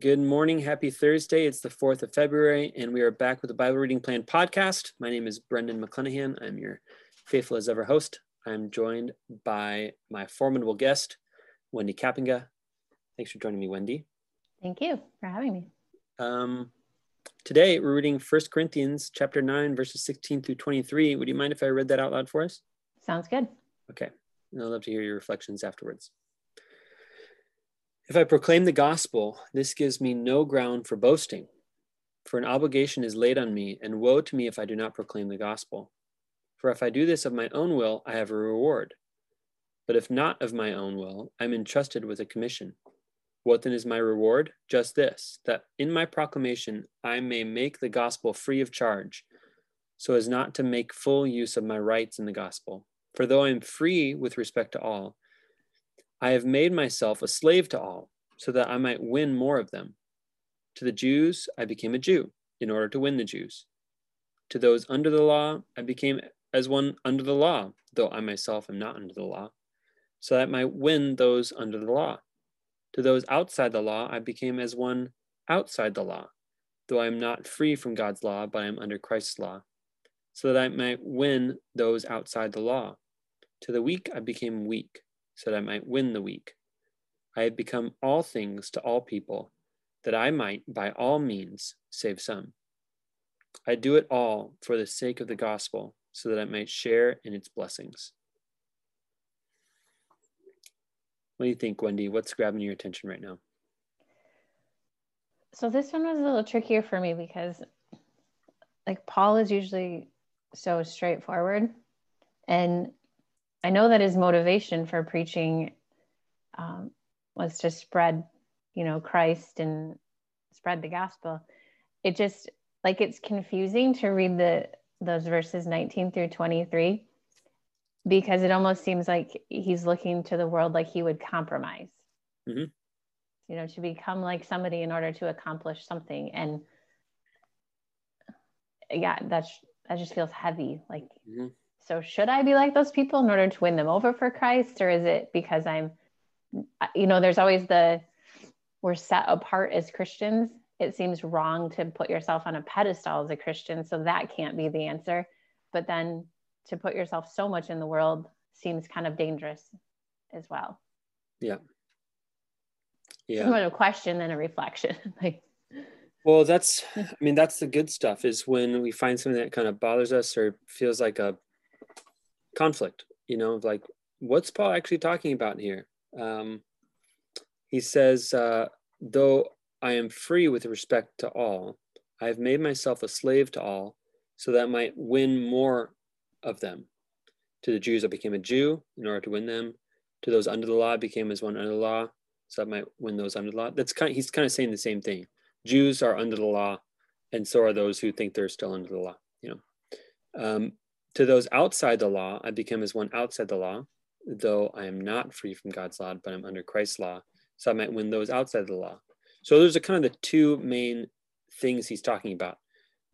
Good morning. Happy Thursday. It's the 4th of February, and we are back with the Bible Reading Plan podcast. My name is Brendan McClenahan. I'm your faithful as ever host. I'm joined by my formidable guest, Wendy Kappinga. Thanks for joining me, Wendy. Thank you for having me. Um, today, we're reading 1 Corinthians chapter 9, verses 16 through 23. Would you mind if I read that out loud for us? Sounds good. Okay. And I'd love to hear your reflections afterwards. If I proclaim the gospel, this gives me no ground for boasting, for an obligation is laid on me, and woe to me if I do not proclaim the gospel. For if I do this of my own will, I have a reward. But if not of my own will, I am entrusted with a commission. What then is my reward? Just this, that in my proclamation I may make the gospel free of charge, so as not to make full use of my rights in the gospel. For though I am free with respect to all, I have made myself a slave to all, so that I might win more of them. To the Jews, I became a Jew, in order to win the Jews. To those under the law, I became as one under the law, though I myself am not under the law, so that I might win those under the law. To those outside the law, I became as one outside the law, though I am not free from God's law, but I am under Christ's law, so that I might win those outside the law. To the weak, I became weak so that I might win the weak. I have become all things to all people, that I might by all means save some. I do it all for the sake of the gospel, so that I might share in its blessings. What do you think, Wendy? What's grabbing your attention right now? So this one was a little trickier for me because like Paul is usually so straightforward and I know that his motivation for preaching um, was to spread, you know, Christ and spread the gospel. It just like it's confusing to read the those verses 19 through 23 because it almost seems like he's looking to the world like he would compromise. Mm-hmm. You know, to become like somebody in order to accomplish something. And yeah, that's that just feels heavy. Like mm-hmm so should I be like those people in order to win them over for Christ? Or is it because I'm, you know, there's always the, we're set apart as Christians. It seems wrong to put yourself on a pedestal as a Christian. So that can't be the answer. But then to put yourself so much in the world seems kind of dangerous as well. Yeah. Yeah. More a question than a reflection. like, well, that's, I mean, that's the good stuff is when we find something that kind of bothers us or feels like a conflict you know of like what's paul actually talking about here? Um, he says uh, though i am free with respect to all i have made myself a slave to all so that I might win more of them. To the jews i became a jew in order to win them. To those under the law I became as one under the law so I might win those under the law. That's kind of, he's kind of saying the same thing. Jews are under the law and so are those who think they're still under the law you know. Um, to those outside the law, I become as one outside the law, though I am not free from God's law, but I'm under Christ's law. So I might win those outside the law. So those are kind of the two main things he's talking about.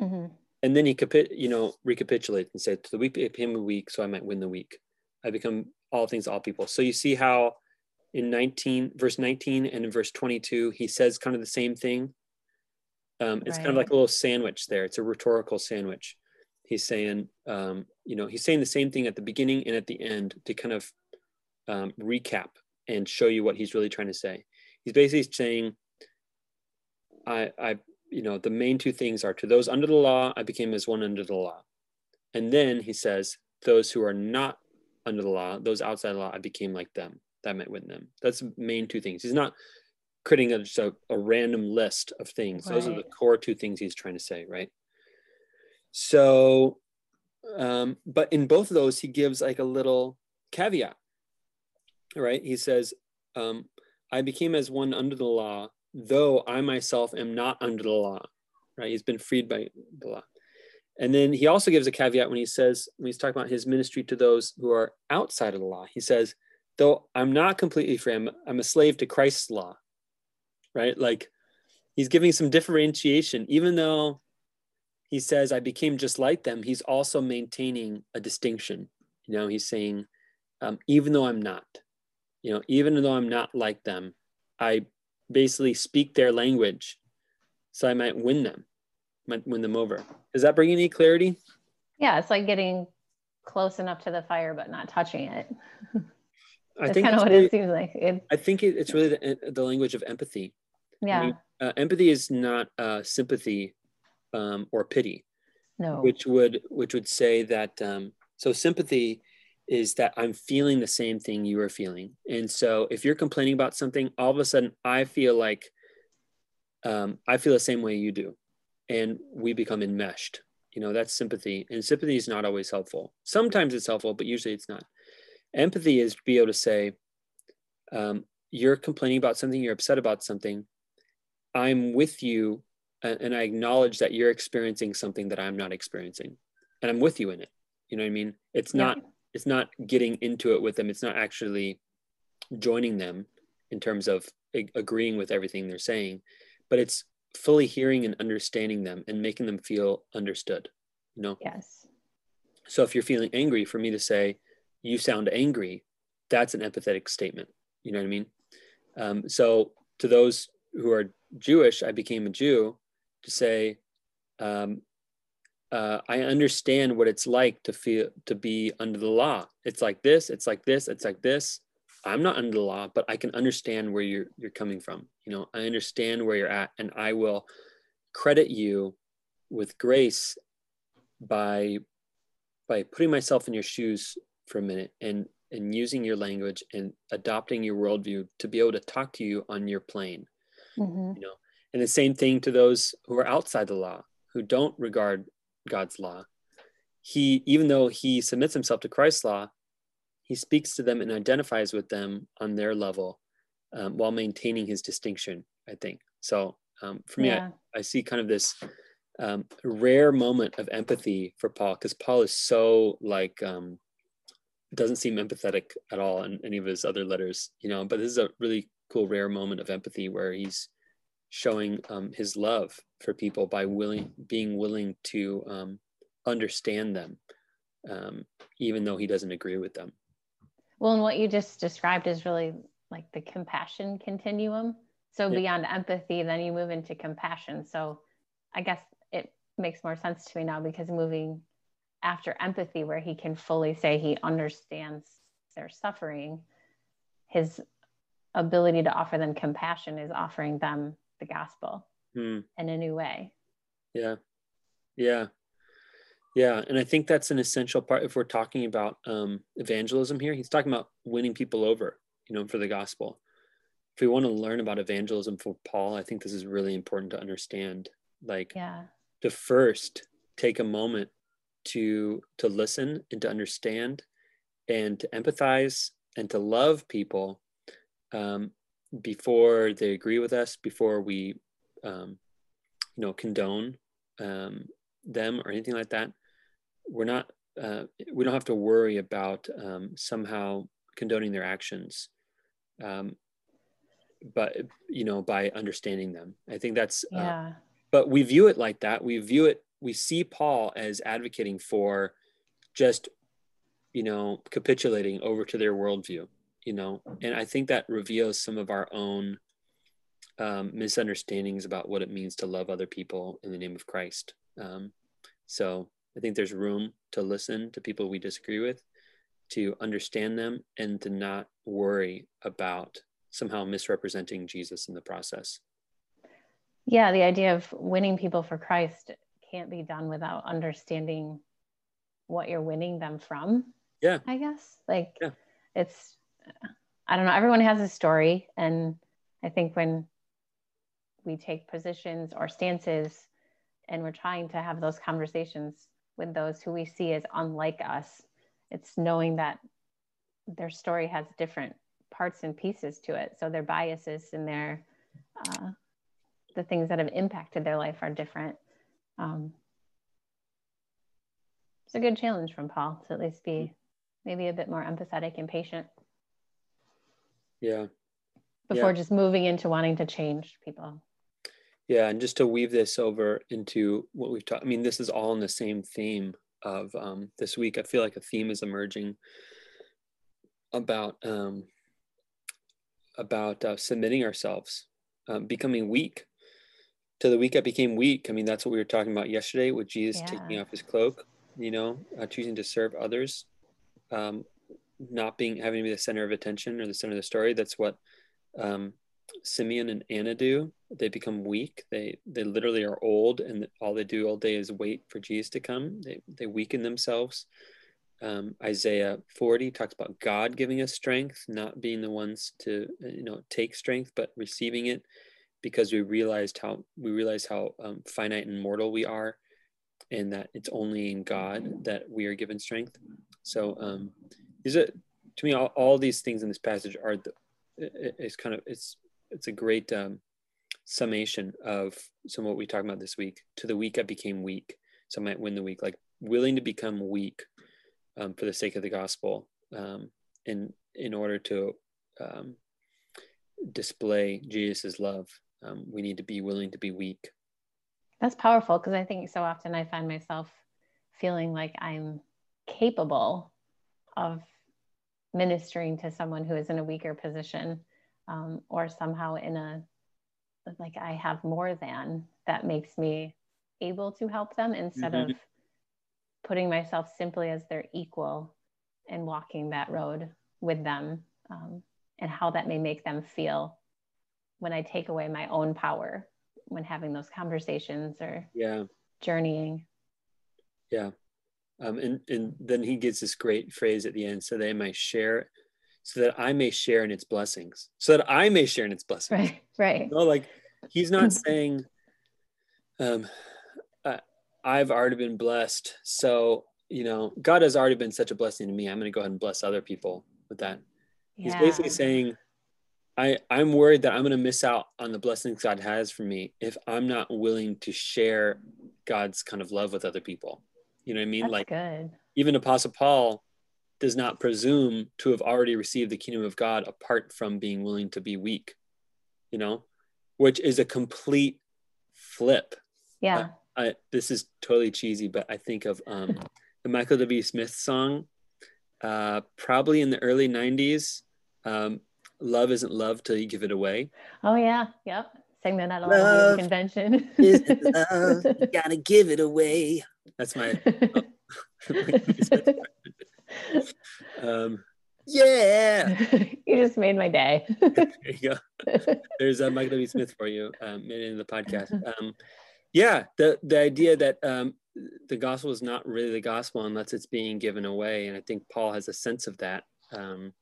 Mm-hmm. And then he capi- you know, recapitulates and said, "To the weak became a weak, so I might win the weak. I become all things, all people." So you see how in 19, verse 19 and in verse 22, he says kind of the same thing. Um, it's right. kind of like a little sandwich there. It's a rhetorical sandwich he's saying um, you know he's saying the same thing at the beginning and at the end to kind of um, recap and show you what he's really trying to say. He's basically saying i i you know the main two things are to those under the law i became as one under the law. And then he says those who are not under the law those outside the law i became like them. That might with them. That's the main two things. He's not creating a, just a, a random list of things. Right. those are the core two things he's trying to say right so, um, but in both of those, he gives like a little caveat, right? He says, um, I became as one under the law, though I myself am not under the law. right? He's been freed by the law. And then he also gives a caveat when he says, when he's talking about his ministry to those who are outside of the law, he says, though I'm not completely free, I'm, I'm a slave to Christ's law, right? Like he's giving some differentiation, even though he says, I became just like them, he's also maintaining a distinction. You know, he's saying, um, even though I'm not, you know, even though I'm not like them, I basically speak their language so I might win them, might win them over. Does that bring any clarity? Yeah, it's like getting close enough to the fire but not touching it. I think kind of what really, it seems like. It, I think it, it's really the, the language of empathy. yeah. I mean, uh, empathy is not uh, sympathy um, or pity, no. which would which would say that um, so sympathy is that I'm feeling the same thing you are feeling, and so if you're complaining about something, all of a sudden I feel like um, I feel the same way you do, and we become enmeshed. You know that's sympathy, and sympathy is not always helpful. Sometimes it's helpful, but usually it's not. Empathy is to be able to say, um, you're complaining about something, you're upset about something. I'm with you, and, and I acknowledge that you're experiencing something that I'm not experiencing, and I'm with you in it. You know what I mean? It's Yeah. not it's not getting into it with them. It's not actually joining them in terms of ag- agreeing with everything they're saying, but it's fully hearing and understanding them and making them feel understood. You know, Yes. so if you're feeling angry, for me to say, you sound angry, that's an empathetic statement. You know what I mean? Um, so to those who are Jewish, I became a Jew to say, um, uh, I understand what it's like to feel to be under the law. It's like this, it's like this, it's like this. I'm not under the law, but I can understand where you're you're coming from. You know, I understand where you're at, and I will credit you with grace by by putting myself in your shoes for a minute and and using your language and adopting your worldview to be able to talk to you on your plane hmm you know and the same thing to those who are outside the law who don't regard god's law he even though he submits himself to christ's law he speaks to them and identifies with them on their level um, while maintaining his distinction i think so um, for me Yeah. I, I see kind of this um, rare moment of empathy for paul because paul is so like um, doesn't seem empathetic at all in any of his other letters you know but this is a really cool rare moment of empathy where he's showing um, his love for people by willing being willing to um, understand them um, even though he doesn't agree with them Well, and what you just described is really like the compassion continuum. So Yeah. beyond empathy, then you move into compassion. So I guess it makes more sense to me now because moving after empathy, where he can fully say he understands their suffering, his ability to offer them compassion is offering them the gospel Hmm. in a new way. Yeah. Yeah. Yeah. And I think that's an essential part if we're talking about um, evangelism here. He's talking about winning people over, you know, for the gospel. If we want to learn about evangelism for Paul, I think this is really important to understand. Like Yeah. to first take a moment to to listen and to understand and to empathize and to love people um, before they agree with us, before we um, you know condone um, them or anything like that we're not uh, we don't have to worry about um, somehow condoning their actions um, but you know by understanding them. I think that's uh, Yeah. but we view it like that. We view it we see paul as advocating for just you know capitulating over to their worldview you know and i think that reveals some of our own um, misunderstandings about what it means to love other people in the name of christ um, so i think there's room to listen to people we disagree with to understand them and to not worry about somehow misrepresenting jesus in the process yeah the idea of winning people for christ can't be done without understanding what you're winning them from Yeah. i guess like Yeah. it's i don't know. Everyone has a story. And i think when we take positions or stances and we're trying to have those conversations with those who we see as unlike us it's knowing that their story has different parts and pieces to it. So their biases and their uh, the things that have impacted their life are different. Um, it's a good challenge from Paul to at least be maybe a bit more empathetic and patient. Yeah. Before Yeah. just moving into wanting to change people. Yeah, and just to weave this over into what we've talked, I mean, this is all in the same theme of um, this week. I feel like a theme is emerging about um, about uh, submitting ourselves, um, becoming weak. To the weak, I became weak. I mean, that's what we were talking about yesterday with Jesus taking off his cloak. You know, uh, choosing to serve others, um, not being having to be the center of attention or the center of the story. That's what um, Simeon and Anna do. They become weak. They they literally are old, and all they do all day is wait for Jesus to come. They they weaken themselves. Um, Isaiah 40 talks about God giving us strength, not being the ones to you know take strength, but receiving it because we realized how we realize how um, finite and mortal we are, and that it's only in God that we are given strength. So um, these are to me all, all these things in this passage are the it- it's kind of it's it's a great um, summation of some of what we talked about this weak. To the weak, I became weak, so I might win the week. Like willing to become weak um, for the sake of the gospel, um, in in order to um, display Jesus' love. Um, we need to be willing to be weak. That's powerful because I think so often I find myself feeling like I'm capable of ministering to someone who is in a weaker position um, or somehow in a like I have more than that makes me able to help them instead Mhm. of putting myself simply as their equal and walking that road with them um, and how that may make them feel when I take away my own power when having those conversations or Yeah, journeying. yeah. Um, and and then he gets this great phrase at the end, so that I may share, so that I may share in its blessings, so that I may share in its blessings. Right, right. No, like he's not saying, um, uh, I've already been blessed. So, you know, God has already been such a blessing to me. I'm going to go ahead and bless other people with that. He's basically saying, I, I'm worried that I'm going to miss out on the blessings God has for me if I'm not willing to share God's kind of love with other people. You know what I mean? That's like good. even Apostle Paul does not presume to have already received the kingdom of God apart from being willing to be weak, you know, which is a complete flip. Yeah. I, this is totally cheesy, but I think of um, the Michael W. Smith song, uh, probably in the early 90s. Um, love isn't love till you give it away. Oh yeah. Yep. Sang that at a convention. Isn't love, you gotta give it away. That's my um, yeah. you just made my day. There you go. There's uh, Michael W. Smith for you. Um, in the podcast. Um, yeah, the the idea that um, the gospel is not really the gospel unless it's being given away, and I think Paul has a sense of that. Um,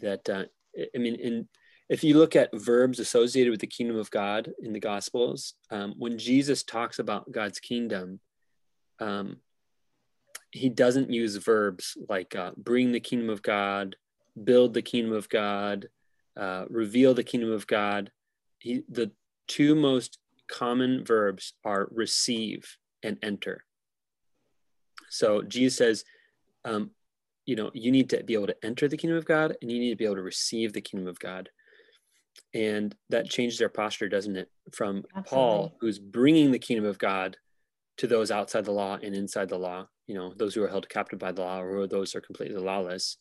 that uh, I- I mean, in if you look at verbs associated with the kingdom of God in the Gospels, um, when Jesus talks about God's kingdom, um, he doesn't use verbs like uh, bring the kingdom of God, build the kingdom of God, uh, reveal the kingdom of God. He, the two most common verbs are receive and enter. So Jesus says, um, you know, you need to be able to enter the kingdom of God and you need to be able to receive the kingdom of God. And that changes our posture, doesn't it? From Paul, who's bringing the kingdom of God to those outside the law and inside the law, you know, those who are held captive by the law or those who are completely lawless,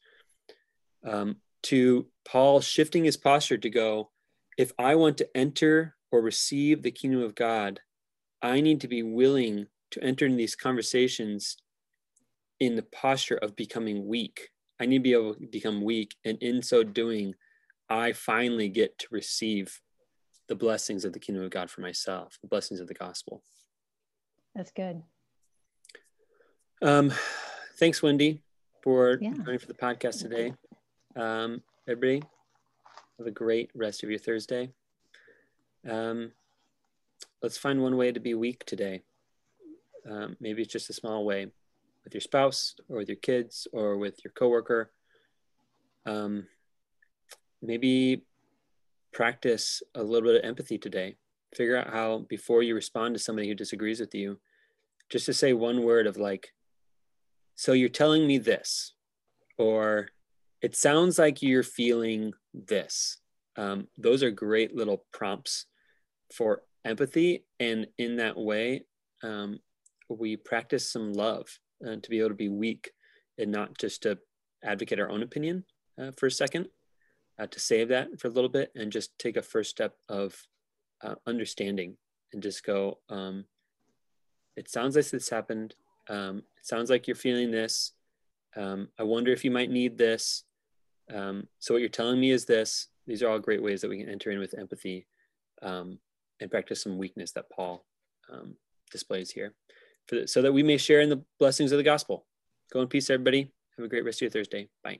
um, to Paul shifting his posture to go, if I want to enter or receive the kingdom of God, I need to be willing to enter in these conversations in the posture of becoming weak. I need to be able to become weak. And in so doing, I finally get to receive the blessings of the kingdom of God for myself, the blessings of the gospel. That's good. Um, thanks, Wendy, for Yeah. joining for the podcast today. Um, everybody, have a great rest of your Thursday. Um, let's find one way to be weak today. Um, maybe it's just a small way with your spouse or with your kids or with your coworker. Um, maybe practice a little bit of empathy today. Figure out how before you respond to somebody who disagrees with you just to say one word of like so you're telling me this or it sounds like you're feeling this. Um, those are great little prompts for empathy and in that way um, we practice some love uh, to be able to be weak and not just to advocate our own opinion uh, for a second uh, to save that for a little bit and just take a first step of uh, understanding and just go um, it sounds like this happened. Um, it sounds like you're feeling this. Um, i wonder if you might need this. Um, so what you're telling me is this. These are all great ways that we can enter in with empathy um, and practice some weakness that paul um, displays here. The, so that we may share in the blessings of the gospel. Go in peace everybody. Have a great rest of your thursday. Bye